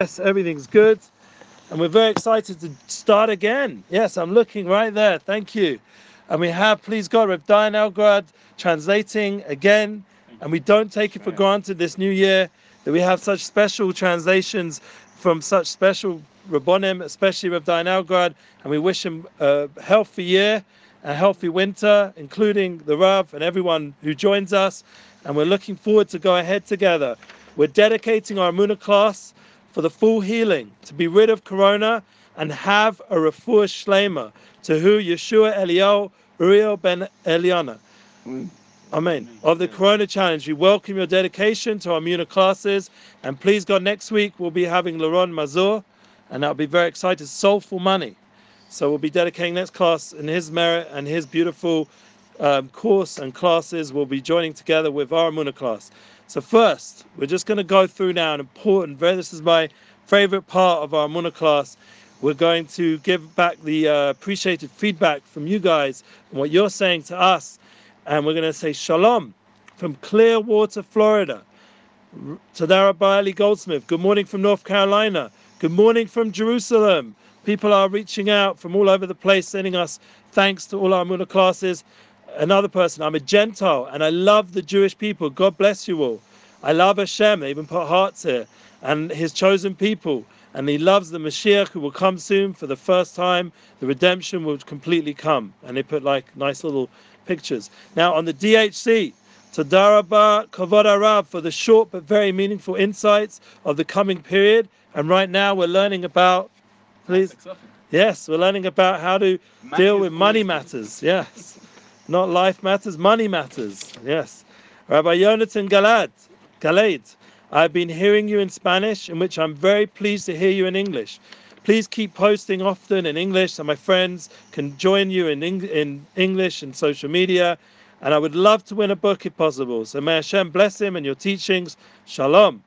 Yes, everything's good. And we're very excited to start again. Yes, I'm looking right there. Thank you. And we have, please God, Rev Diane Elgrad translating again. And we don't take it for granted this new year that we have such special translations from such special Rabbonim, especially Rev Diane Elgrad. And we wish him a healthy year, a healthy winter, including the Rav and everyone who joins us. And we're looking forward to go ahead together. We're dedicating our Amuna class for the full healing, to be rid of corona and have a refuah shlema, to who Yeshua Eliyahu Uriel ben Eliana. Amen. Of the Corona Challenge, we welcome your dedication to our Muna classes. And please God, next week we'll be having Laron Mazur, and I'll be very excited. Soulful Money. So we'll be dedicating next class in his merit and his beautiful um, course and classes. We'll be joining together with our Muna class. So first, we're just going to go through now an important, very, this is my favorite part of our Muna class. We're going to give back the uh, appreciated feedback from you guys and what you're saying to us. And we're going to say shalom from Clearwater, Florida. Tadara Bailey Goldsmith. Good morning from North Carolina. Good morning from Jerusalem. People are reaching out from all over the place, sending us thanks to all our Muna classes another person, I'm a Gentile and I love the Jewish people. God bless you all. I love Hashem. They even put hearts here and his chosen people. And he loves the Mashiach who will come soon for the first time. The redemption will completely come. And they put like nice little pictures. Now on the DHC, Tadaraba Kavod Arab for the short but very meaningful insights of the coming period. And right now we're learning about, please. Yes, we're learning about how to deal with money matters. Yes. Not life matters, money matters. Yes. Rabbi Yonatan Galed, Galed, I've been hearing you in Spanish, in which I'm very pleased to hear you in English. Please keep posting often in English so my friends can join you in, Eng- in English and social media. And I would love to win a book if possible. So may Hashem bless him and your teachings. Shalom.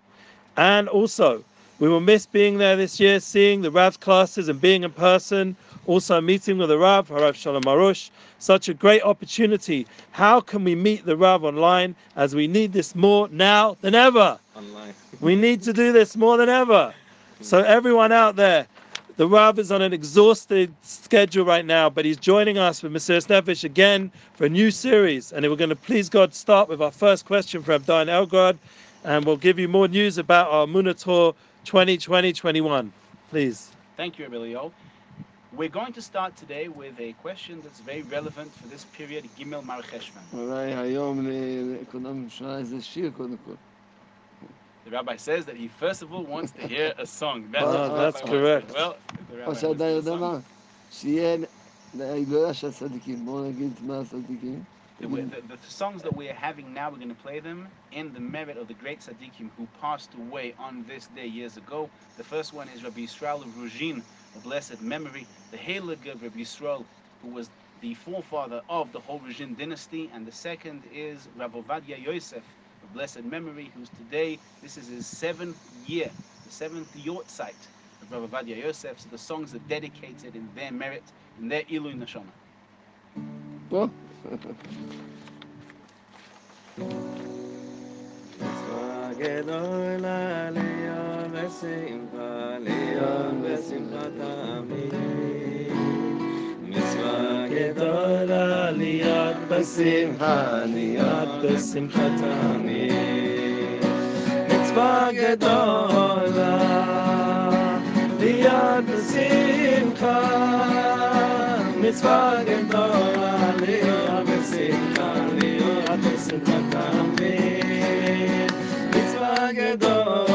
And also, we will miss being there this year, seeing the Rav's classes and being in person also meeting with the Rav, Harav Shalom Arush. Such a great opportunity. How can we meet the Rav online as we need this more now than ever? Online. we need to do this more than ever. So everyone out there, the Rav is on an exhausted schedule right now, but he's joining us with Mesiris Nefesh again for a new series. And we're going to please God start with our first question from Diane Elgrad, and we'll give you more news about our Munator 2020-21. Please. Thank you, Emilio. We're going to start today with a question that's very relevant for this period, Gimel Mar Cheshvan. The rabbi says that he first of all wants to hear a song. That's, oh, that's correct. Well, the rabbi. The, the, the songs that we are having now, we're going to play them in the merit of the great tzaddikim who passed away on this day years ago. The first one is Rabbi Israel of Ruzhin, blessed memory, the Halaga Reb Yisrael, who was the forefather of the Horozhin dynasty, and the second is Rav Yosef, blessed memory, who's today, this is his seventh year, the seventh yortzeit of Rav Yosef, so the songs are dedicated in their merit, in their Ilu Neshama. Well. Get בשמחה, להיות בשמחת תמיד. מצווה גדולה להיות בשמחה, להיות בשמחת תמיד. מצווה גדולה להיות בשמחה, מצווה גדולה להיות בשמחה, להיות בשמחת תמיד. מצווה גדולה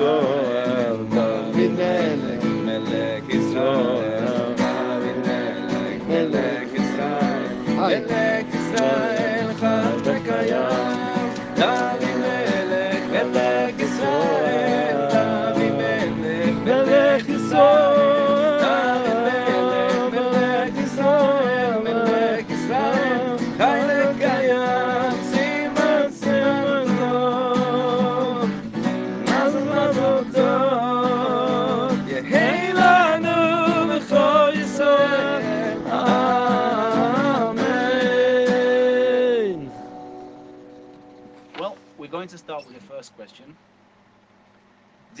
מלך ישראל, דוד מלך מלך ישראל, אבימלך מלך ישראל, מלך ישראל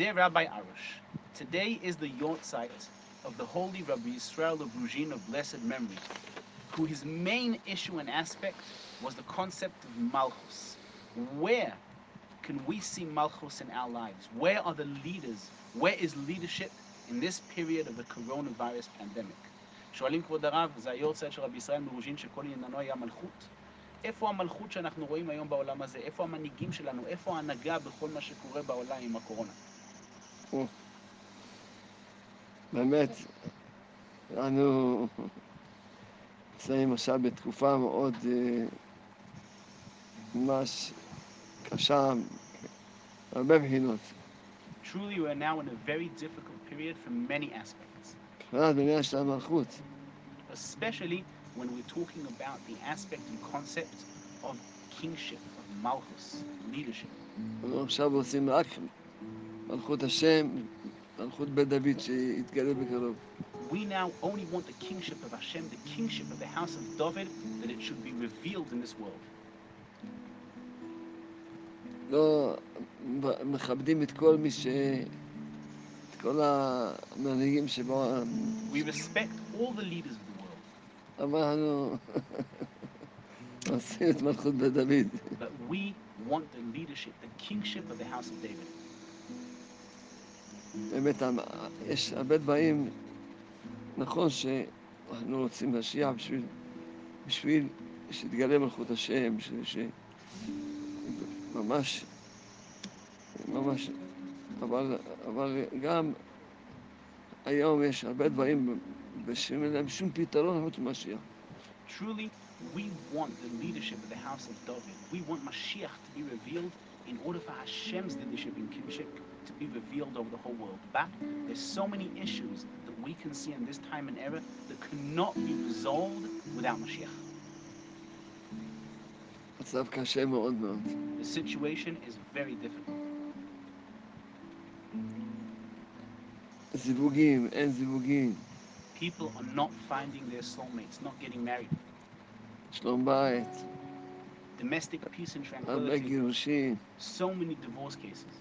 Dear Rabbi Arush, today is the Yortzeit of the Holy Rabbi Israel of Ruzhin of blessed memory, who his main issue and aspect was the concept of Malchus. Where can we see Malchus in our lives? Where are the leaders? Where is leadership in this period of the coronavirus pandemic? שואלים כבוד הרב, זה היורצייט של רבי ישראל מרוז'ין שכל עניינו היה מלכות? איפה המלכות שאנחנו רואים היום בעולם הזה? איפה המנהיגים שלנו? איפה ההנהגה בכל מה שקורה בעולם עם הקורונה? באמת, אנו נמצאים עכשיו בתקופה מאוד אה, ממש קשה, הרבה בחינות. Truly, we are now in a very difficult period from many aspects, especially when we're talking about the aspect and concept of kingship, of malchus, leadership. מלכות השם, מלכות בית דוד שיתגלה בקרוב. We now only want the kingship of Hashem, the kingship of the house of David, that it should be revealed in this world. לא מכבדים את כל מי ש... את כל המנהיגים שבעולם. We respect all the leaders of the world, אנחנו עושים את מלכות בית דוד. but we want the leadership, the kingship of the house of David. באמת, יש הרבה דברים, נכון שאנחנו רוצים משיח בשביל, בשביל שיתגלה מלכות השם, בשביל ש... ממש, אבל, אבל גם היום יש הרבה דברים ושאין להם שום פתרון חוץ ממשיח. Truly, we want the leadership of the house of David. We want Mashiach to be revealed in order for Hashem's leadership and kingship to be revealed over the whole world. But there's so many issues that we can see in this time and era that cannot be resolved without Mashiach. מצב קשה מאוד מאוד. The situation is very difficult. זיווגים, אין זיווגים, People are not finding their soulmates, not getting married. שלום בית, Domestic peace and הרבה tranquility. גירושים, So many divorce cases.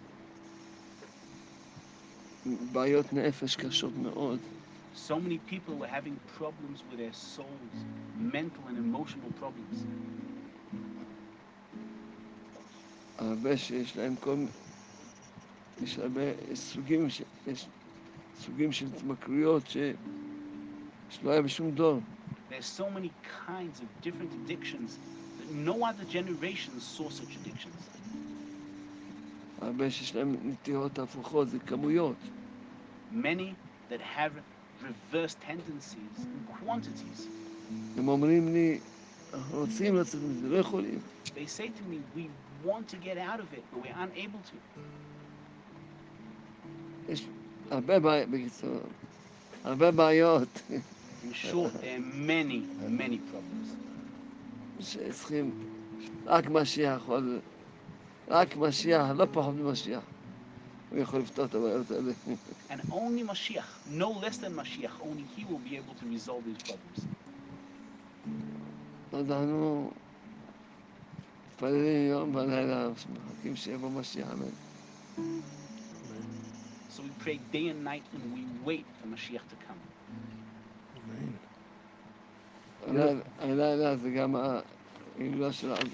בעיות נפש קשות מאוד. So many people were having problems with their souls, mental and emotional problems. הרבה שיש להם כל... מ- יש הרבה יש סוגים, ש... יש סוגים של התמכרויות ש... שלא היה בשום דור. There's so many kinds of different addictions that no other generation saw such addictions. הרבה שיש להם נטיות הפוכות, זה כמויות. Many that have reverse tendencies in quantities. הם אומרים לי, אנחנו רוצים לצאת מזה, לא יכולים. They say to me, we want to get out of it, but we're unable to. יש הרבה בעיות, בקיצור, הרבה בעיות In short, there are many, many problems. שצריכים, רק משיח יכול, רק משיח, לא פחות ממשיח. הוא יכול לפתור את הבעיות האלה. And only Mashiach, no less than Mashiach, only he will be able to resolve these problems. אז אנחנו מתפללים יום ולילה, מחכים שיבוא משיח, אמן. So we pray day and night and we wait for Mashiach to come. הלילה- הלילה זה גם ההילולה של עוד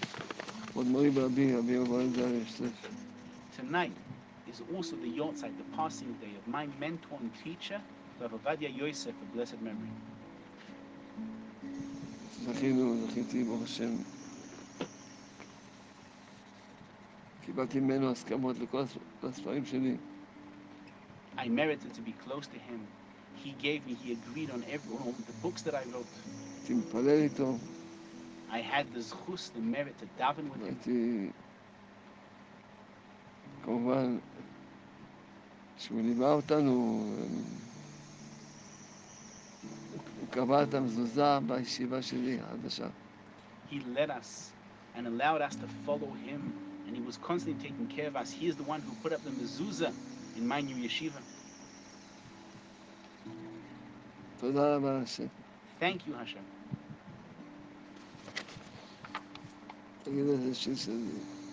Tonight is also the Yahrzeit, the passing day of my mentor and teacher, Rav Ovadia Yosef, of blessed memory. I merited to be close to him. He gave me, he agreed on every one of the books that I wrote. I had the zchus, the merit to daven with him. הייתי... כמובן, כשהוא ליווה אותנו, הוא- קבע את המזוזה בישיבה שלי החדשה. He led us and allowed us to follow him, and he was constantly taking care of us. He is the one who put up the mezuzah in my new yeshiva. תודה רבה לשם. Thank you, Hashem.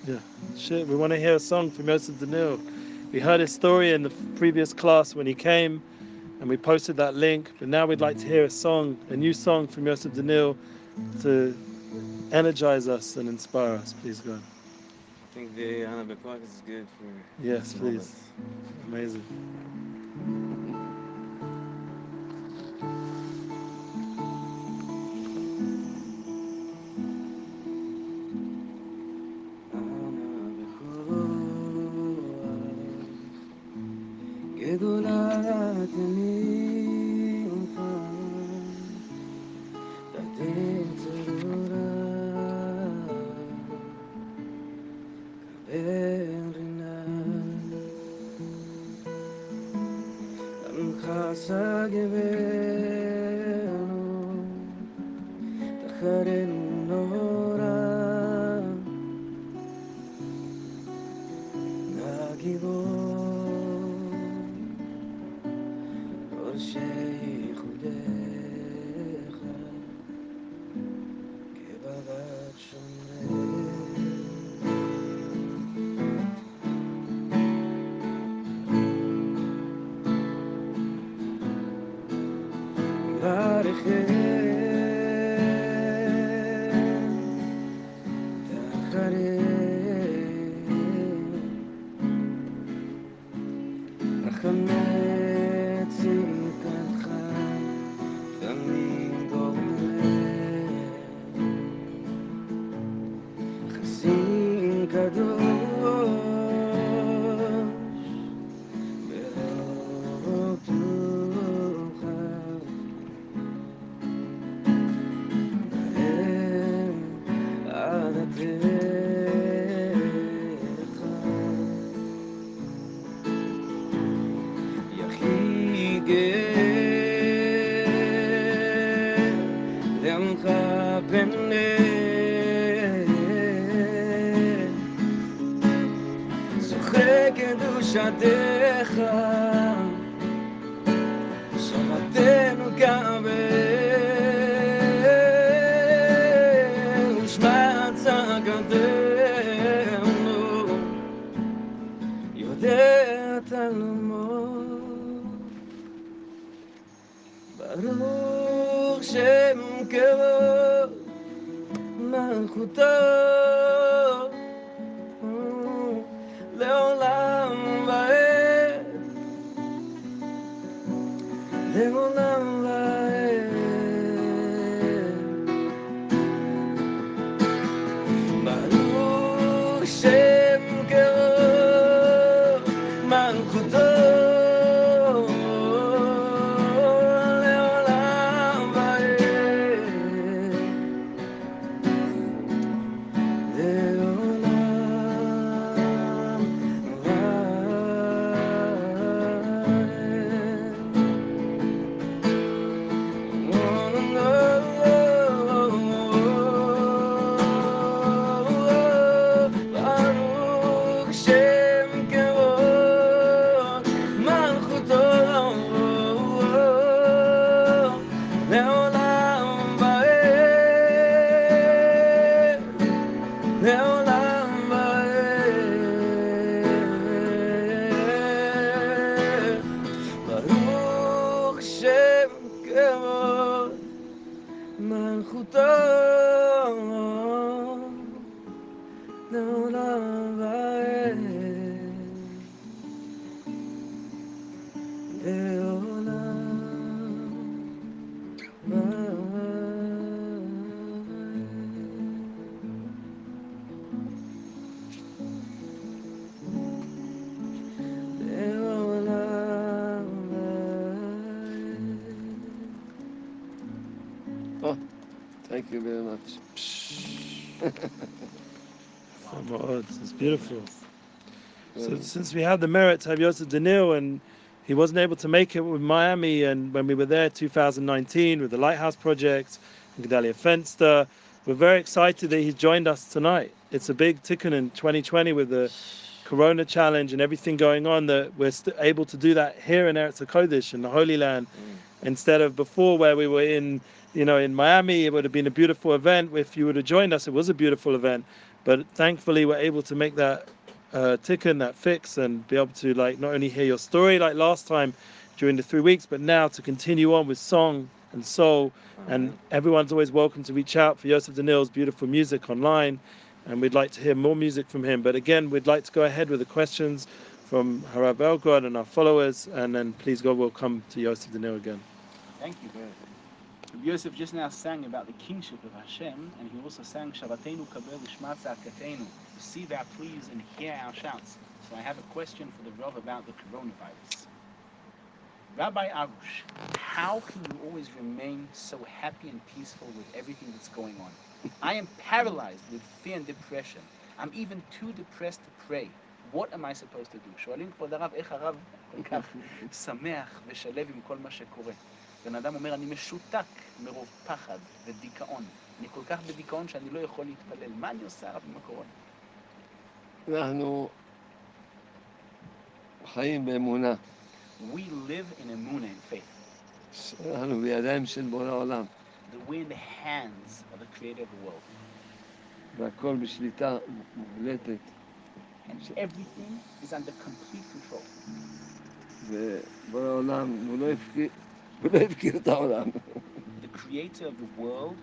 Yeah. Shit, we want to hear a song from Yosef Danil. We heard his story in the previous class when he came and we posted that link, but now we'd like to hear a song, a new song from Yosef Danil to energize us and inspire us, please go. I think the Anna Bepak is good for Yes, please. Amazing. Deus. Beautiful. So since we had the merit to have Yosef Danil and he wasn't able to make it with Miami and when we were there 2019 with the Lighthouse Project and Gedalia Fenster, we're very excited that he's joined us tonight. It's a big tikkun in 2020 with the Corona challenge and everything going on that we're st- able to do that here in Eretz HaKodesh in the Holy Land. Mm. Instead of before where we were in you know in Miami it would have been a beautiful event. If you would have joined us it was a beautiful event But thankfully, we're able to make that uh, tikkun, that fix, and be able to like not only hear your story like last time during the three weeks, but now to continue on with song and soul. And everyone's always welcome to reach out for Yosef Danil's beautiful music online. And we'd like to hear more music from him. But again, we'd like to go ahead with the questions from Harab Belgrad and our followers. And then please God, we'll come to Yosef Danil again. Thank you. Rabbi Yosef just now sang about the kingship of Hashem, and he also sang Shavatenu kabel lishma tza'akatenu. Receive our pleas and hear our shouts. So I have a question for the Rav about the coronavirus. Rabbi Arush, how can you always remain so happy and peaceful with everything that's going on? I am paralyzed with fear and depression. I'm even too depressed to pray. What am I supposed to do? שואלים כבוד הרב, איך הרב כל כך שמח ושלב עם כל מה שקורה? בן אדם אומר, אני משותק מרוב פחד ודיכאון. אני כל כך בדיכאון שאני לא יכול להתפלל. מה אני עושה הרב עם הקורונה? אנחנו חיים באמונה, We live in Emunah in faith. שאנחנו בידיים של בורא עולם, we're in the hands of the creator of the world. והכל בשליטה מוחלטת, And everything is under complete control. ובורא עולם, הוא לא הפקיר, הוא לא הפקיר את העולם. The creator of the world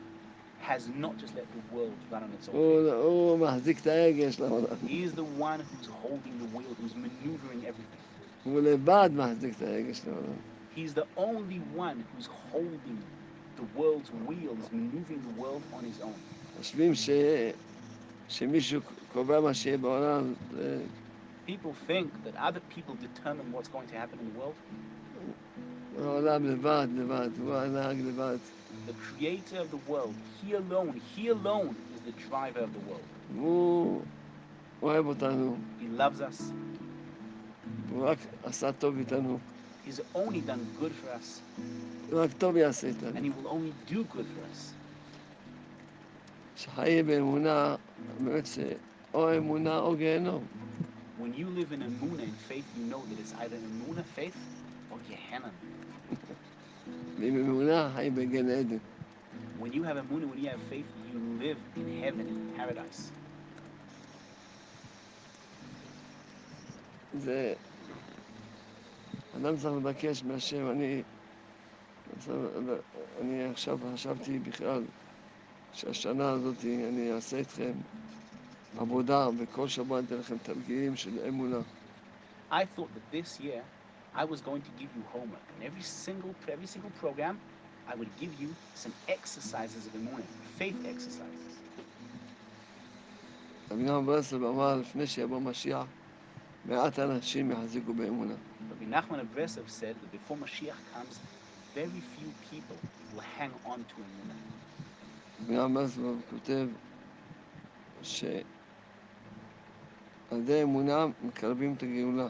has not just let the world run on its own. הוא, הוא מחזיק את ההגה של העולם. He is the one who's holding the wheel, who's maneuvering everything. הוא לבד מחזיק את ההגה של העולם. He's the only one who's holding the world's wheels, maneuvering the world on his own. חושבים ש... שמישהו קובע מה שיהיה בעולם, זה... People think that other people determine what's going to happen in the world. The creator of the world, he alone, he alone is the driver of the world. He loves us. He's only done good for us. And he will only do good for us. When you live in Emunah in faith, you know that it's either Emunah faith or Gehenna. When you have Emunah, when you have faith, you live in heaven, in paradise. זה... אדם צריך לבקש מהשם, אני... אני עכשיו חשבתי בכלל שהשנה הזאת אני אעשה איתכם עבודה, וכל שבוע אני אתן לכם תרגילים של אמונה. I thought that this year I was going to give you homework, and every single every single program, I would give you some exercises of Emunah, faith exercises. רבי נחמן ברסלב אמר, לפני שיבוא משיח, מעט אנשים יחזיקו באמונה. Rabbi Nachman of Breslov said that before Mashiach comes, very few people will hang on to Emunah. רבי נחמן ברסלב כותב שעל ידי אמונה מקרבים את הגאולה.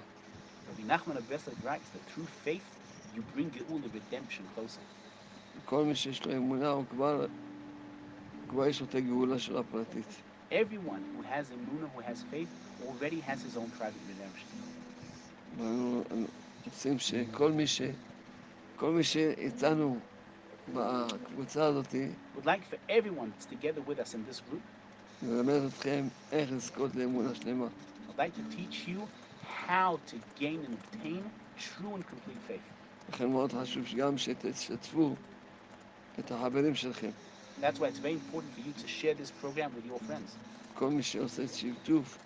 Rabbi Nachman of Breslov writes that through faith, you bring Geula redemption closer. כל מי שיש לו אמונה, הוא כבר, כבר יש לו את הגאולה שלו הפרטית. Everyone who has Emunah, who has faith, already has his own private redemption. ואנו אנו רוצים שכל מי ש... כל מי שאיתנו בקבוצה הזאת, Would like for everyone that's together with us in this group, ללמד אתכם איך לזכות לאמונה שלמה. I'd like to teach you how to gain and obtain true and complete faith. לכן מאוד חשוב שגם שתשתפו את החברים שלכם. That's why it's very important for you to share this program with your friends. כל מי שעושה שיתוף,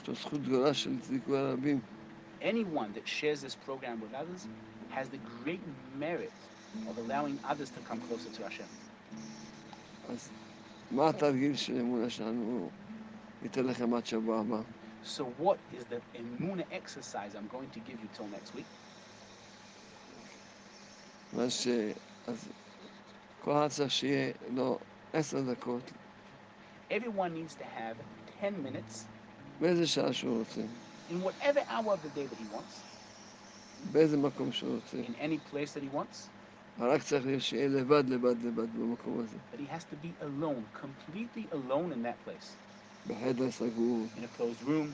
יש לו זכות גדולה של זיכוי הרבים. Anyone that shares this program with others has the great merit of allowing others to come closer to Hashem. אז מה התרגיל של אמונה שלנו? ניתן לכם עד שבוע הבא. So, what is the Emunah exercise I'm going to give you till next week? מה ש... אז כל אחד צריך שיהיה לו עשר דקות, Everyone needs to have 10 minutes באיזה שעה שהוא רוצה, in whatever hour of the day that he wants, באיזה מקום שהוא רוצה. in any place that he wants, רק צריך להיות שיהיה לבד, לבד, לבד במקום הזה. but he has to be alone, completely alone in that place, בחדר סגור, in a closed room,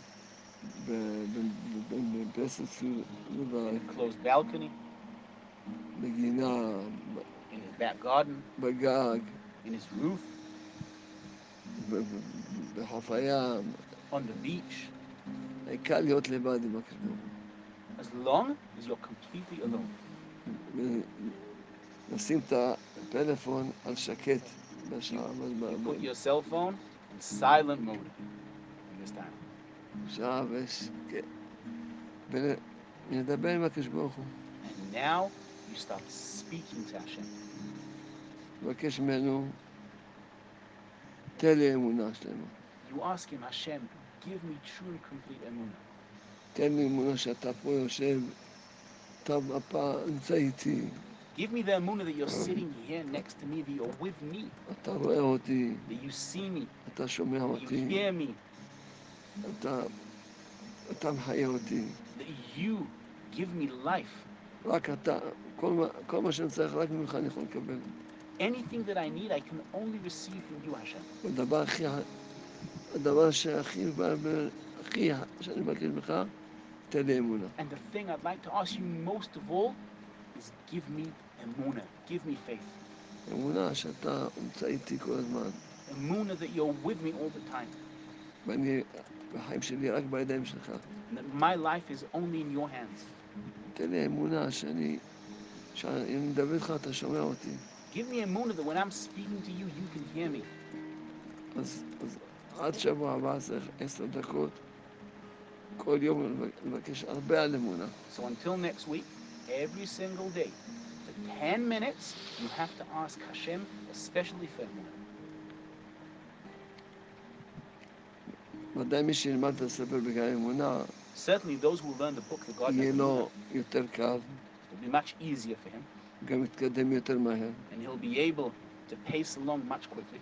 ב- ב- ב- בפסס לבד, in a closed balcony, בגינה, in his back garden, בגג, in his roof, ב- ב- בחוף הים. on the beach, העיקר להיות לבד עם הקדוש ברוך as long as you're completely alone. הוא. לשים את הפלאפון על שקט בשעה, ב- You ב- put your cell phone in silent mode in this time. בשעה ויש... כן. ול- ולדבר עם הקדוש ברוך הוא. And now you start speaking to Hashem. לבקש ממנו, תן לי אמונה שלמה. You ask him, Hashem, give me true and complete emunah. תן לי אמונה שאתה פה יושב, אתה מפה, נמצא איתי, Give me the emunah that you're sitting here next to me, that you're with me, אתה רואה אותי, that you see me, אתה שומע that you אותי, hear me, אתה, אתה מחיה אותי. that you give me life. רק אתה, כל מה, כל מה שאני צריך, רק ממך אני יכול לקבל. Anything that I need, I can only receive from you, Hashem. הדבר הכי, הדבר שהכי, הכי, שאני מבקש ממך, תן לי אמונה. And the thing I'd like to ask you most of all is give me emunah, give me faith. אמונה שאתה נמצא איתי כל הזמן, Emunah that you're with me all the time. ואני, החיים שלי רק בידיים שלך. And that my life is only in your hands. תן לי אמונה שאני, שאני אם מדבר איתך אתה שומע אותי. Give me emunah that when I'm speaking to you, you can hear me. אז, אז עד שבוע הבא צריך עשר דקות, כל יום לבק- לבקש הרבה על אמונה. So until next week, every single day, for 10 minutes, you have to ask Hashem, especially for emunah. ודאי מי שילמד את הספר בגלל אמונה, Certainly, those who learn the book, the God יהיה will לו יותר קל, be much easier for him, גם יתקדם יותר מהר. and he'll be able to pace along much quickly.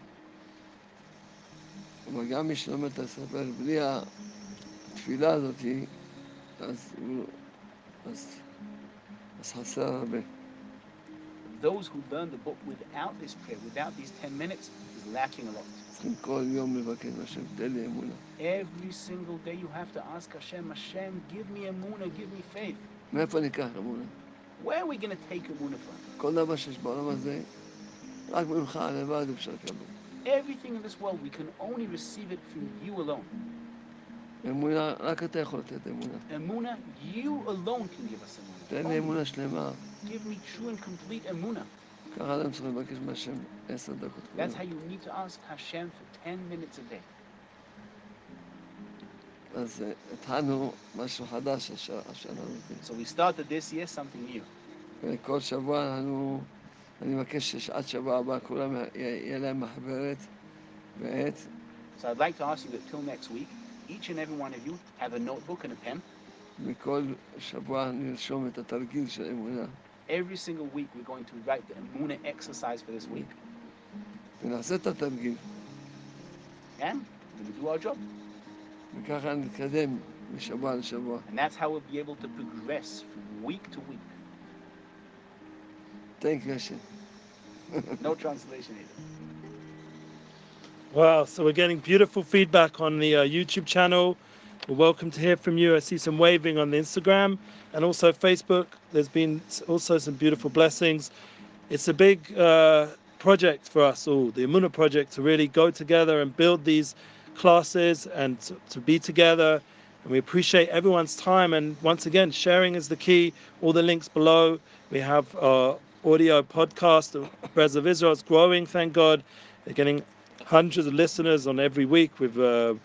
אבל גם מי שלומד את הספר בלי התפילה הזאת, אז, הוא- אז, אז חסר הרבה. those who learn the book without this prayer, without these 10 minutes, is lacking a lot. Every single day you have to ask Hashem, Hashem, give me emuna, give me faith. Where are we going to take emuna from? Everything in this world, we can only receive it from you alone. אמונה, רק אתה יכול לתת אמונה. Emunah, you alone can give us emunah. תן לי Only. אמונה שלמה. Give me true and complete emunah. ככה אדם צריך לבקש מהשם עשר דקות. כל That's יום. how you need to ask Hashem for 10 minutes a day. אז אה, התחלנו משהו חדש הש- השנה הזאת. So we started this year something new. וכל שבוע אנחנו, אני מבקש שעד שבוע הבא כולם י- יהיה להם מחברת ועט, So I'd like to ask you that till next week, each and every one of you have a notebook and a pen. Every single week we're going to write the Emuna exercise for this week. And we do our job. And that's how we'll be able to progress from week to week. Thank you, Hashem. no translation either. Wow, so we're getting beautiful feedback on the uh, YouTube channel. We're welcome to hear from you. I see some waving on the Instagram and also Facebook. There's been also some beautiful blessings. It's a big uh, project for us all, the Amuna project, to really go together and build these classes and to, to be together. And we appreciate everyone's time. And once again, sharing is the key. All the links below. We have our audio podcast. The Breads of Israel is growing, thank God. They're getting hundreds of listeners on every week with, uh,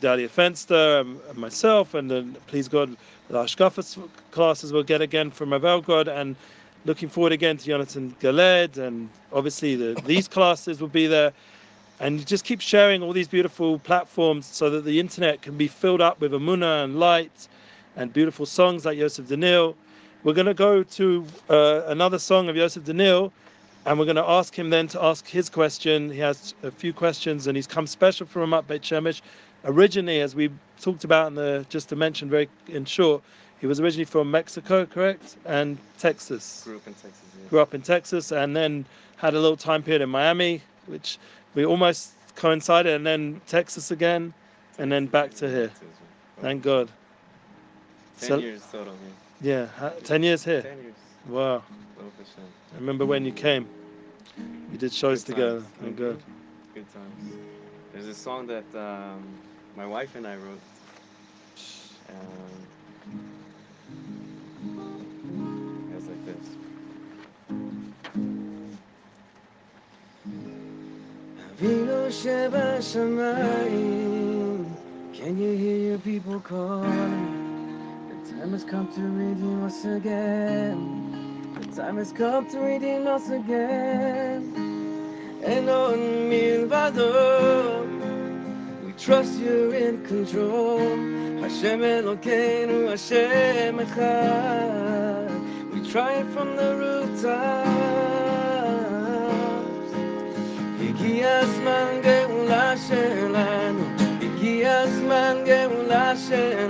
Dalia Fenster and, and myself, and then please God, the Ashkafas classes we'll get again from Avelgod, and looking forward again to Jonathan Galed, and obviously the, these classes will be there. And just keep sharing all these beautiful platforms so that the internet can be filled up with Amuna and light and beautiful songs like Yosef Danil. We're going to go to uh, another song of Yosef Danil and we're going to ask him then to ask his question. He has a few questions, and he's come special from up Beit Shemesh. Originally, as we talked about in the, just to mention very in short, he was originally from Mexico, correct, and Texas. Grew up in Texas. Yeah. Grew up in Texas, and then had a little time period in Miami, which we almost coincided, and then Texas again, and then back to here. Thank God. Ten So- years total. Yeah, Yeah. ten years here. Ten years. Wow. I remember when you came, we did shows good together. Oh, good. good. Good times. There's a song that um, my wife and I wrote. Um, it goes like this. Can you hear your people calling? The time has come to redeem us again. The time has come to redeem us again. And on מלבדו, we trust you're in control. Hashem Elokeinu, Hashem Echad. We try it from the rooftops. הגיע הזמן גאולה שלנו, הגיע הזמן גאולה שלנו,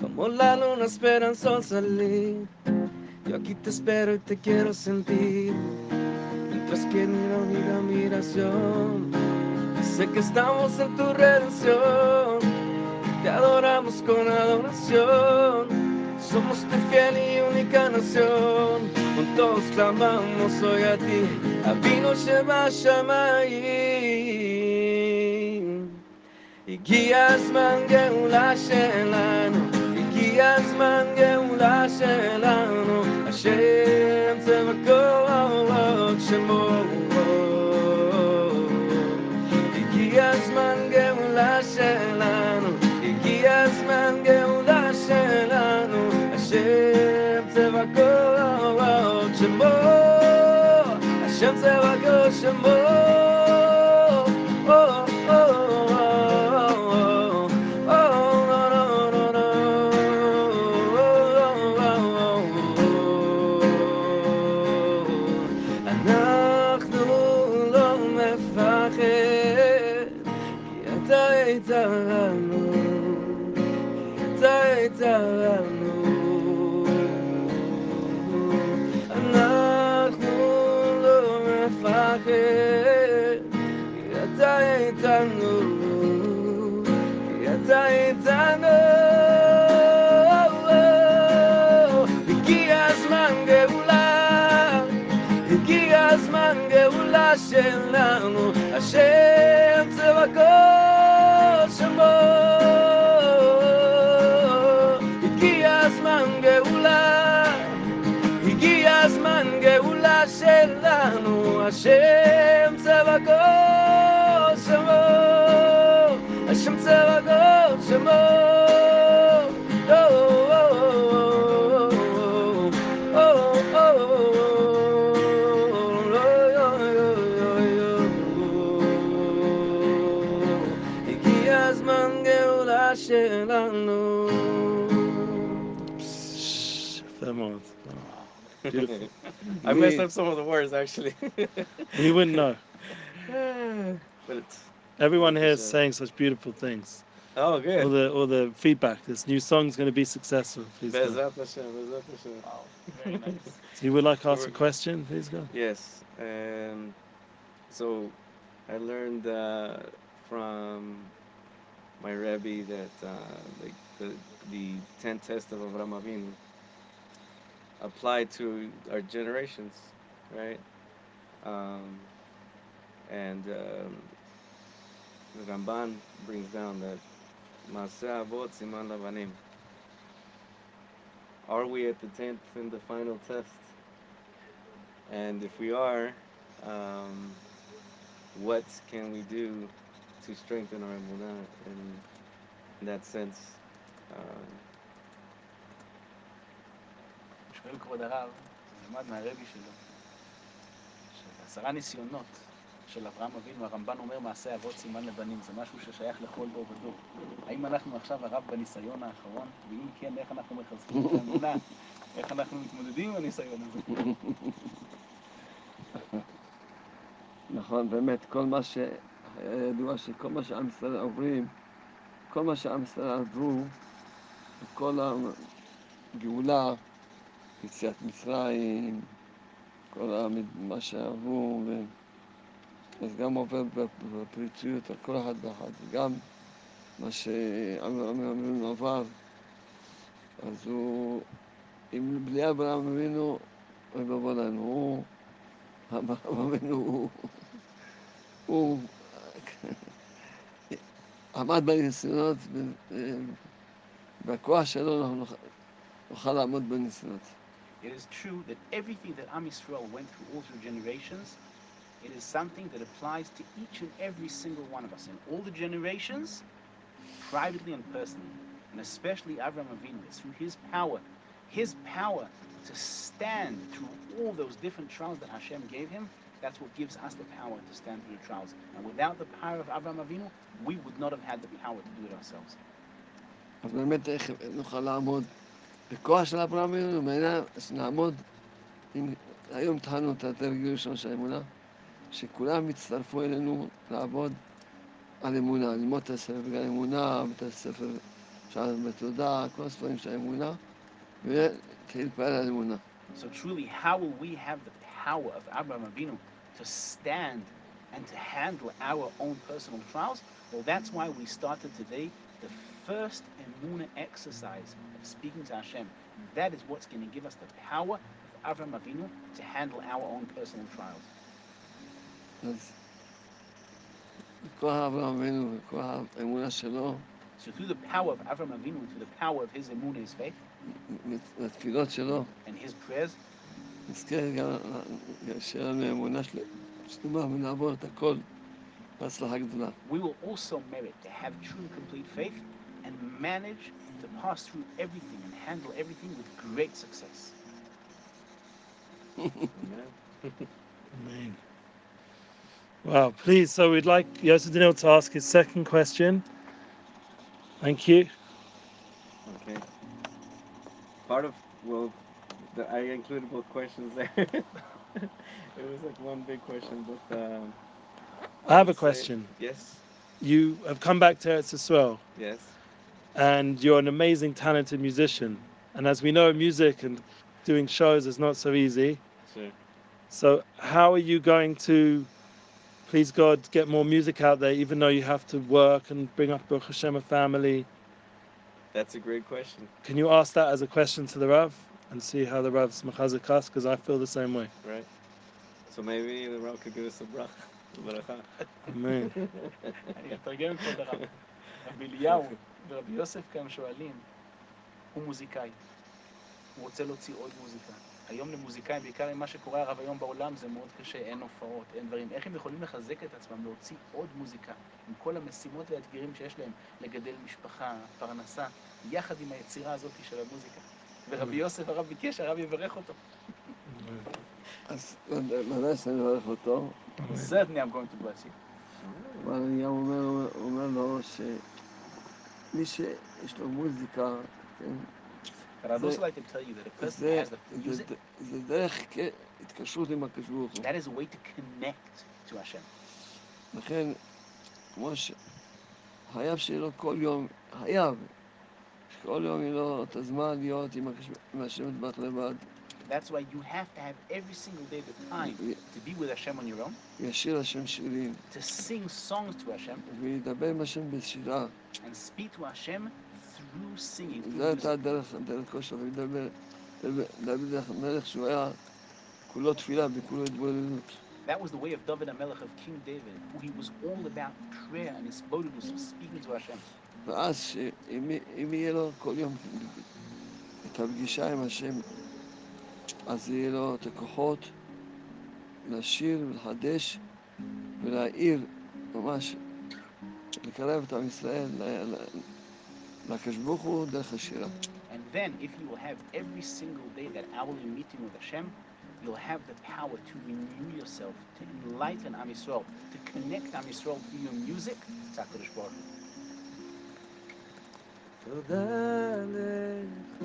Como la luna espera el sol salir. Yo aquí te espero y te quiero sentir. Mientras que miro mi admiración. Sé que estamos en tu redención. Te adoramos con adoración. Somos tu fiel y única nación. Juntos clamamos hoy a ti. a Abino Shema Shammai. הגיע הזמן גאולה שלנו, הגיע הזמן גאולה שלנו, השם צבקות שמו. הגיע הזמן גאולה שלנו, הגיע הזמן גאולה שלנו, השם צבקות שמו, השם צבקות שמו. go. I messed up some of the words actually. You wouldn't know. but it's Everyone here is saying such beautiful things. oh good. All the all the feedback. This new song's going to be successful. Please go. Bezrat Hashem, Bezrat Hashem. Wow, very nice. You would like to ask a question? Please go. Yes. Um, so I learned uh, from my Rebbe that uh, like the the ten test of Avram Avinu apply to our generations, right? Um, and um, the Ramban brings down that Maaseh Avot Siman. Are we at the tenth and the final test? And if we are, um, what can we do to strengthen our emunah in, in that sense? Um, שואל כבוד הרב, למד מהרבי שלו, שעשרה ניסיונות של אברהם אבינו, הרמב"ן אומר מעשה אבות סימן לבנים, זה משהו ששייך לכל דור ודור. האם אנחנו עכשיו הרב בניסיון האחרון? ואם כן, איך אנחנו מחזקים את האמונה? איך אנחנו מתמודדים עם הניסיון הזה? נכון, באמת, כל מה שהיה ידוע שכל מה שעם ישראל עוברים, כל מה שעם ישראל עברו, כל הגאולה, יציאת מצרים, כל מה שעברו, ו... אז גם עובר בפ- בפריצויות על כל אחד ואחד, וגם מה שאברהם אבינו עבר, אז הוא, אם בלי אברהם אבינו, אוי ואבוי לנו, הוא, אברהם אבינו הוא, עמד בניסיונות, והכוח שלו אנחנו נוכל לעמוד בניסיונות. It is true that everything that Am Yisrael went through all through generations, it is something that applies to each and every single one of us in all the generations, privately and personally, and especially Avram Avinu. It's through his power, his power to stand through all those different trials that Hashem gave him. That's what gives us the power to stand through the trials. And without the power of Avram Avinu, we would not have had the power to do it ourselves. אז באמת איך נוכל לעמוד בכוח של אברהם אבינו, בעיניי, אז נעמוד, עם, היום התחלנו את התרגיל הראשון של האמונה, שכולם יצטרפו אלינו לעבוד על אמונה, ללמוד את הספר בגלל אמונה, ואת הספר של בתודה, כל הספרים של האמונה, ולהתחיל להתפעל על אמונה. So truly, how will we have the power of Abraham Avinu to stand and to handle our own personal trials? Well, that's why we started today the first Emuna exercise of speaking to Hashem. That is what's going to give us the power of Avram Avinu to handle our own personal trials. So through the power of Avram Avinu through the power of his emun, his faith, and his prayers, we will also merit to have true complete faith and manage to pass through everything and handle everything with great success. Amen. Wow, please. So we'd like Yosef Daniel to ask his second question. Thank you. Okay. Part of well, the, I included both questions there. it was like one big question, but um, I have a would say- question. Yes. You have come back to Eretz Yisrael, Yes and you're an amazing, talented musician. And as we know, music and doing shows is not so easy. Sure. So, how are you going to, please God, get more music out there, even though you have to work and bring up Baruch Hashem a family? That's a great question. Can you ask that as a question to the Rav and see how the Rav's machazik us? Because I feel the same way. Right. So maybe the Rav could give us a brach. Amen. ורבי יוסף כאן שואלים, הוא מוזיקאי, הוא רוצה להוציא עוד מוזיקה. היום למוזיקאים, בעיקר עם מה שקורה הרב היום בעולם, זה מאוד קשה, אין הופעות, אין דברים. איך הם יכולים לחזק את עצמם, להוציא עוד מוזיקה, עם כל המשימות והאתגרים שיש להם, לגדל משפחה, פרנסה, יחד עם היצירה הזאת של המוזיקה. ורבי יוסף הרב ביקש, הרב יברך אותו. אז ודאי שאני מברך אותו, I'm going to bless you. אבל אני גם אומר, לו שמי שיש לו מוזיקה, כן, But I'd זה- also like to tell you that a person זה, that has the זה, music, זה דרך התקשרות עם הקדוש that is a way to connect to Hashem. לכן, כמו שחייב שיהיה לו כל יום, חייב, שכל יום יהיה לו את הזמן להיות עם השם יתברך לבד, That's why you have to have every single day the time to be with Hashem on your own, וישיר השם שירים, to sing songs to Hashem, וידבר עם השם בשירה. and speak to Hashem through singing, through זו הייתה music. הדרך, דרכו של רבי דוד דוד המלך, שהוא היה כולו תפילה וכולו התבוללות. That was the way of David HaMelech of King David, who he was all about prayer and his bodilus of speaking to Hashem. ואז שאם אם יהיה לו כל יום את הפגישה עם השם, אז יהיה לו את הכוחות לשיר ולחדש ולהעיר, ממש לקרב את עם ישראל לקדוש ברוך הוא דרך השירה. And then, if you will have every single day that hourly meeting with Hashem, you'll have the power to renew yourself, to enlighten Am Yisrael, to connect Am Yisrael through your music to HaKadosh Baruch Hu. תודה לך,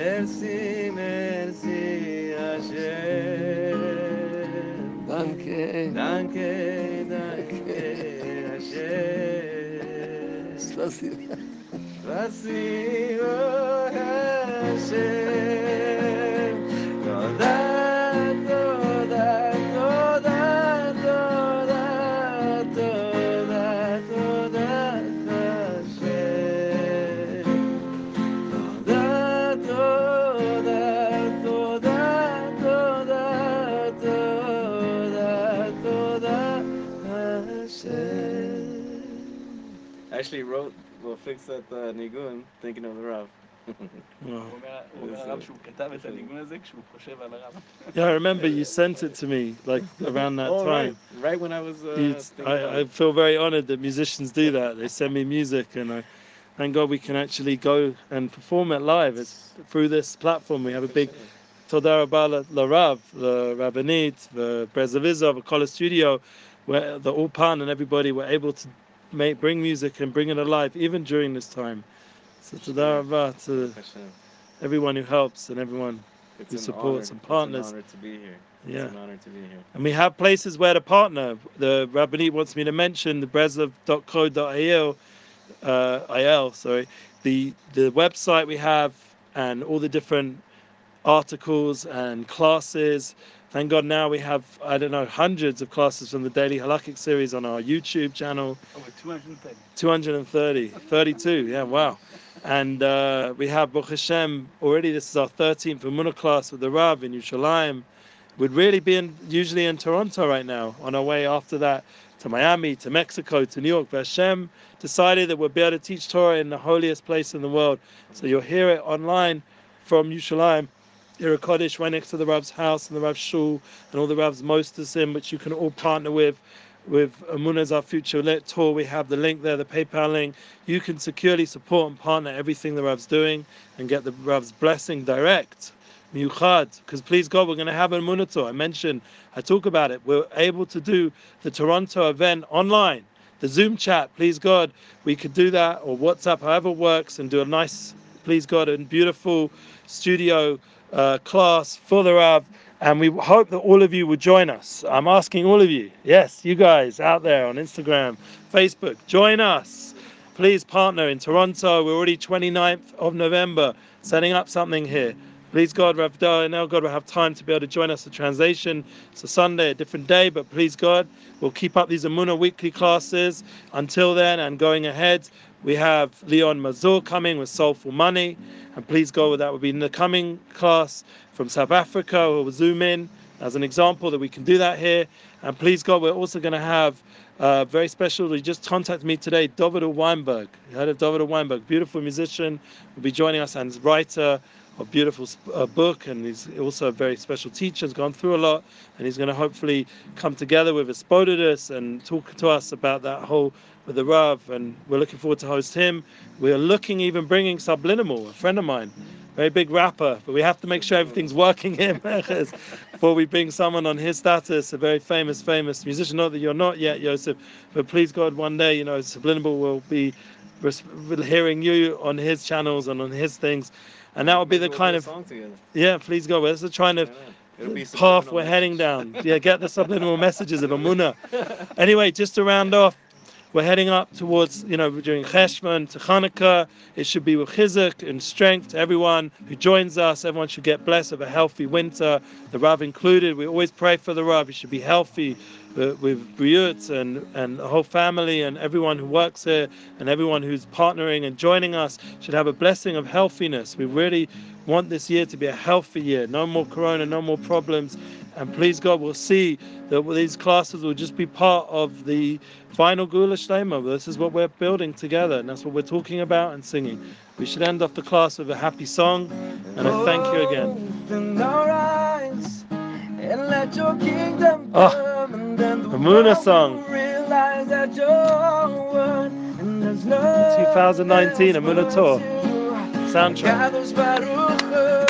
Merci, merci, Hashem. Danke. Danke, danke, Hashem. Spasibo. Spasibo, את הניגון הזה כשהוא חושב על הרב. Yeah, I remember you sent it to me like around that oh, time. right, right when I was. Uh, You- thinking about I, I it. feel very honored that musicians do that. They send me music, and I thank God we can actually go and perform it live. It's through this platform. We have a big Toda Rabba Larav, the Rabbanit, the Brezavizov, the Kola Studio, where the Ulpan and everybody were able to make bring music and bring it alive even during this time. So Toda Rabba to everyone who helps and everyone. It's who supports honor- and partners. It's an honor to be here. Yeah. An honor to be here. And we have places where to partner. The Rabbanit wants me to mention the breslov.co.il, uh, IL, sorry, the the website we have and all the different articles and classes. Thank God now we have I don't know hundreds of classes from the Daily Halakhic series on our YouTube channel. over 230. 230, 32, yeah, wow. And uh, we have Baruch Hashem already. This is our 13th Amunah class with the Rav in Yerushalayim. We'd really be in, usually in Toronto right now, on our way after that to Miami, to Mexico, to New York. But Hashem decided that we'll be able to teach Torah in the holiest place in the world. So you'll hear it online from Yerushalayim. Here at Kodesh, right next to the Rav's house and the Rav's shul and all the Rav's mostasim, which you can all partner with with Amuna's Our Future Lit Tour. We have the link there, the PayPal link. You can securely support and partner everything the Rav's doing and get the Rav's blessing direct. Miuchad, because please God, we're going to have a Amunah tour. I mentioned, I talk about it. We're able to do the Toronto event online, the Zoom chat. Please God, we could do that or WhatsApp, however works, and do a nice, please God, and beautiful studio uh, class for the Rav and we hope that all of you will join us. I'm asking all of you, yes, you guys out there on Instagram, Facebook, join us. Please partner in Toronto. We're already 29th of November setting up something here. Please God, Rav now God will have time to be able to join us. The translation, it's a Sunday, a different day, but please God, we'll keep up these Amuna weekly classes until then and going ahead. We have Leon Mazur coming with Soulful Money, and please God, that will be in the coming class from South Africa. We'll zoom in as an example that we can do that here. And please God, we're also going to have uh, very special. He just contacted me today, David Weinberg. You heard of David Weinberg, beautiful musician, will be joining us and writer a beautiful uh, book, and he's also a very special teacher. He's gone through a lot, and he's going to hopefully come together with Espodidus and talk to us about that whole with the Rav. And we're looking forward to host him. We are looking even bringing Subliminal, a friend of mine, very big rapper, but we have to make sure everything's working here before we bring someone on his status, a very famous, famous musician. Not that you're not yet, Yosef, but please God, one day, you know, Subliminal will be hearing you on his channels and on his things. And that will be the kind of yeah, please go. That's the kind of path we're heading down. Yeah, get the subliminal messages of Amuna. Anyway, just to round off, we're heading up towards, you know, we're doing Cheshvan to Hanukkah. It should be with chizuk and strength to everyone who joins us. Everyone should get blessed with a healthy winter, the Rav included. We always pray for the Rav. He should be healthy uh, with Briut and, and the whole family and everyone who works here and everyone who's partnering and joining us should have a blessing of healthiness. We really want this year to be a healthy year. No more corona, no more problems. And please God, we'll see that these classes will just be part of the final Geula Shlema. This is what we're building together, and that's what we're talking about and singing. We should end off the class with a happy song, and I thank you again. Open our eyes and let your kingdom Oh, then the the Muna song. realize that you're one, and there's no 2019 else Amuna Tour soundtrack.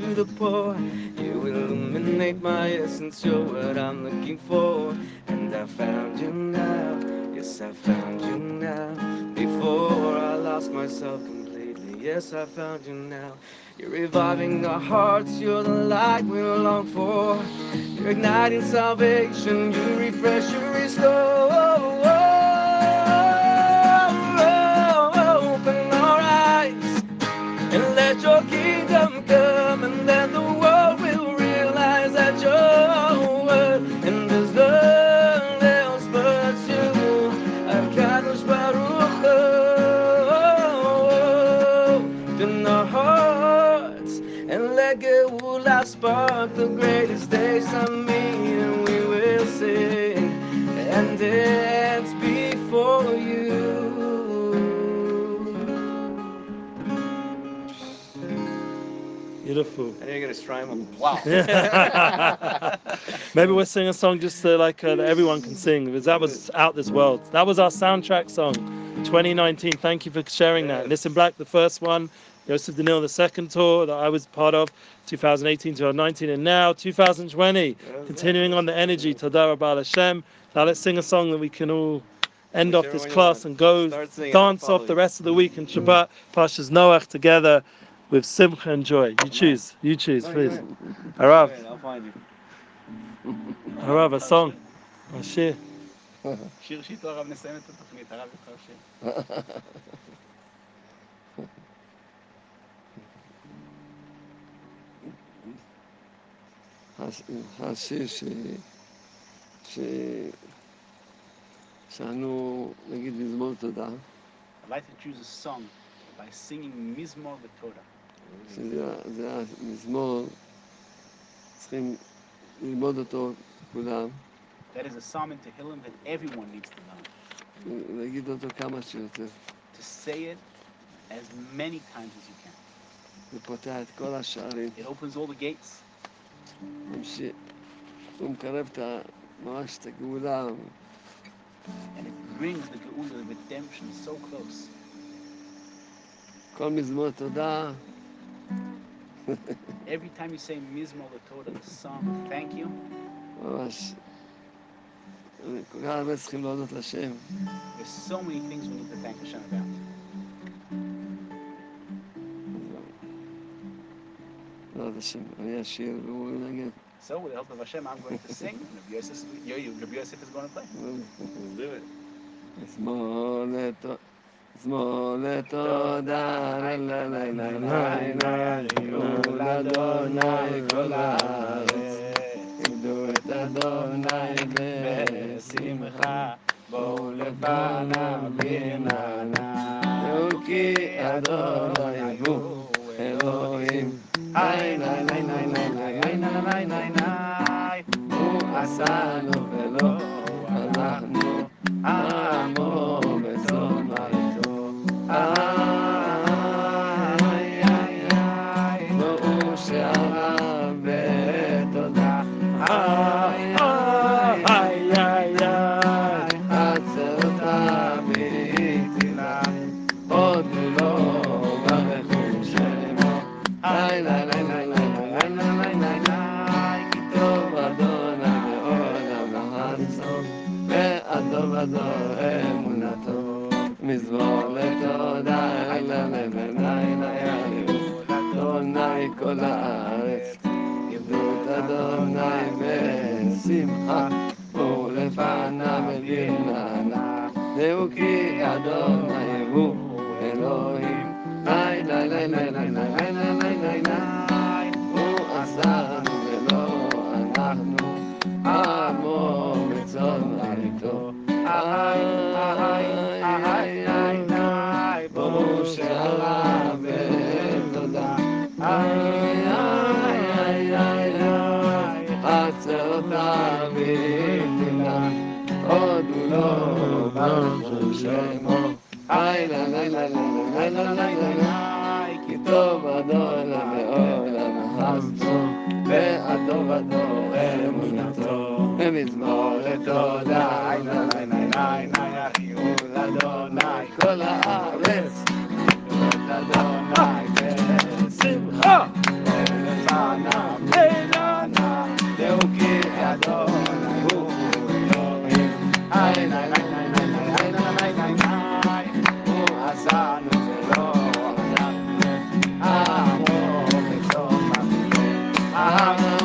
To the poor. You illuminate my essence, you're what I'm looking for. And I found you now, yes, I found you now. Before I lost myself completely, yes, I found you now. You're reviving our hearts, you're the light we long for. You're igniting salvation, you refresh, you restore. And let your kingdom come, and then the world will realize that you're word, and there's none else but you. Kadosh Baruch in our hearts, and let Geula spark the greatest days I mean, and we will sing and dance before you. Beautiful. I didn't get a strime Wow. Maybe we'll sing a song just so like uh, that everyone can sing because that was out this world. That was our soundtrack song, 2019. Thank you for sharing that. Listen Black, the first one. Yosef Danil, the second tour that I was part of, 2018 to 2019, and now 2020. Continuing on the energy. Todah Rabbi Hashem. Now let's sing a song that we can all end off this class and go dance off the rest of the week in Shabbat, Pashas Noach together with Simcha and joy. You choose. You choose, No, please. go Harav. ahead, I'll find you. Harav, a song. A shir. שיר שאיתו הרב נסיים את התוכנית, הרב יבחר שיר. הש- השיר ש... ש... שאנו נגיד מזמור תודה, I'd like to choose a song by singing Mizmor V'Toda. שזה זה המזמור, צריכים ללמוד אותו כולם, That is a psalm in Tehillim that everyone needs to learn. להגיד אותו כמה שיותר. To say it as many times as you can. זה פותח את כל השערים, It opens all the gates. ממשיך, הוא מקרב את ה... ממש את הגאולה, and it brings the Geula, the redemption, so close. כל מזמור תודה, Every time you say Mizmor Toda, the song, thank you. There's so many things we need to thank Hashem about. בעזרת השם, אני So with the help of Hashem, I'm going to sing, and Rabbi Yosef, Rabbi Yosef is going to play. Let's do it. מו נתודן לנינה ניינה יולדו נאי קלאב דו צדונאי ב שמחה בו לבנה בינה נא יוקי אדויבו הו ימ היינה ניינה ניינה ניינה ניינה ניינה מו אסנא פלו לחנו אמו ואדום אדום אמונתו, מזמור לתודה, אלא לבני ליהו, אדוני כל הארץ, עבדו את אדוני בשמחה, בואו לפניו ברננה, דעו כי אדוני הוא אלוהים, לי לי לי עיניי, כי טוב אדונה מעולם חסדו, ואדום אדום אמונתו, ומזמור לתודה, עיניי, עיניי, עיניי, אדוני, כל הארץ, אדוני, בשמחה, ולפניו, ולפניו, דהו כי אדוני הוא אלוהים, עיניי Ram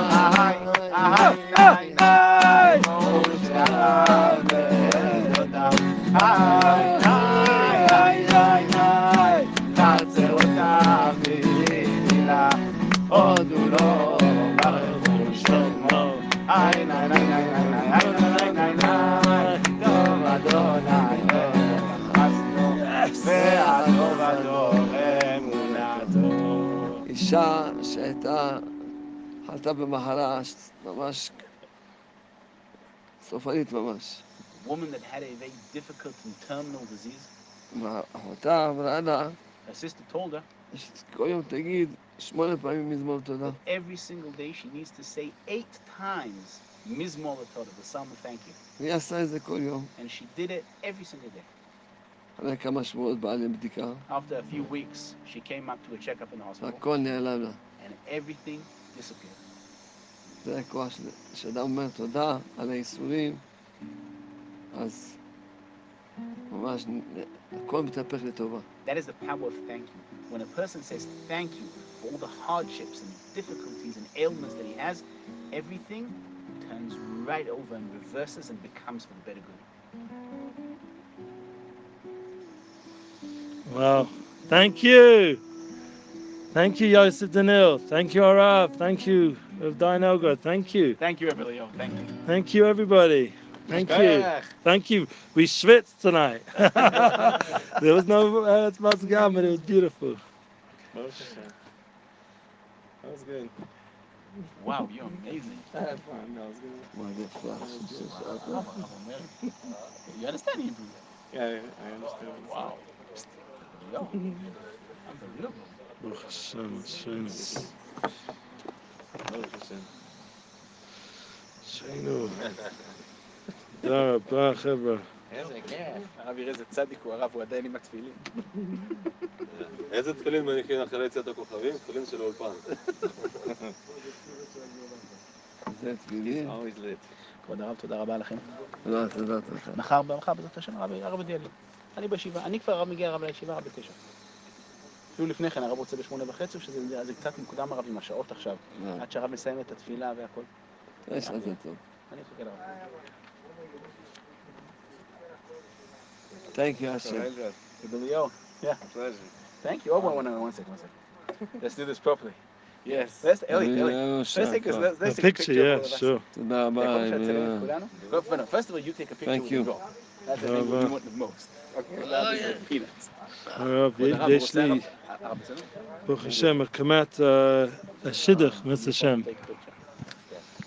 חלתה במחלה ש- ממש סופנית ממש. woman that had a very difficult and terminal disease. ואחותה אמרה לה, Her sister told her שכל יום תגיד שמונה פעמים מזמור תודה. that every single day she needs to say eight times Mizmor Torah, the Psalm of Thank You. והיא עשה את זה כל יום. And she did it every single day. אחרי כמה שבועות באה לבדיקה, After a few weeks, she came up to a checkup in the hospital והכל נעלם לה. and everything disappeared. זה הכוח של- שאדם אומר תודה על הייסורים, אז ממש נ- הכל מתהפך לטובה. That is the power of thank you. When a person says thank you for all the hardships and difficulties and ailments that he has, everything turns right over and reverses and becomes for the better good. Wow. Thank you. Thank you, Yosef Danil. Thank you, Arav. Thank you, of Dinogo. Thank you. Thank you, Emilio. Thank you. Thank you, everybody. Thank you. Thank you. We schwitzed tonight. there was no uh, but it was beautiful. That was good. Wow, you're amazing. I had fun. That was good. My good wow, You understand Hebrew? Yeah, I understand. Wow. Yo. Unbelievable. Ach, schön. Shenu. תודה רבה, חבר'ה. איזה כיף. הרב יראה איזה צדיק הוא הרב, הוא עדיין עם התפילין. איזה תפילין מניחים אחרי יציאת הכוכבים? תפילין של האולפן. זה תפילין? Lit. כבוד הרב, תודה רבה לכם. לא, תודה לך. מחר, מחר בעזרת השם, הרב הרב הודיע לי. אני בישיבה. אני כבר מגיע הרב לישיבה, הרב בתשע. אפילו לפני כן, הרב רוצה בשמונה וחצי, שזה זה קצת מוקדם הרב עם השעות עכשיו. לא, עד שהרב מסיים את התפילה והכל. יש לך זה טוב. אני אחכה לרב. Thank you. Pleasure. Emilio, yeah, Pleasure. thank you. Oh, one, one, one second, one second. Let's do this properly. Yes. Let's, Eli, Eli. אה, Let's take, a, let's, A let's take a picture, picture yeah, all of us. sure. תודה רבה. אה, first of all, you take a picture Thank with you. the dog. That's the thing we want the most. Okay, be the peanuts. יש לי, ברוך השם, הקמת השידך, מס השם.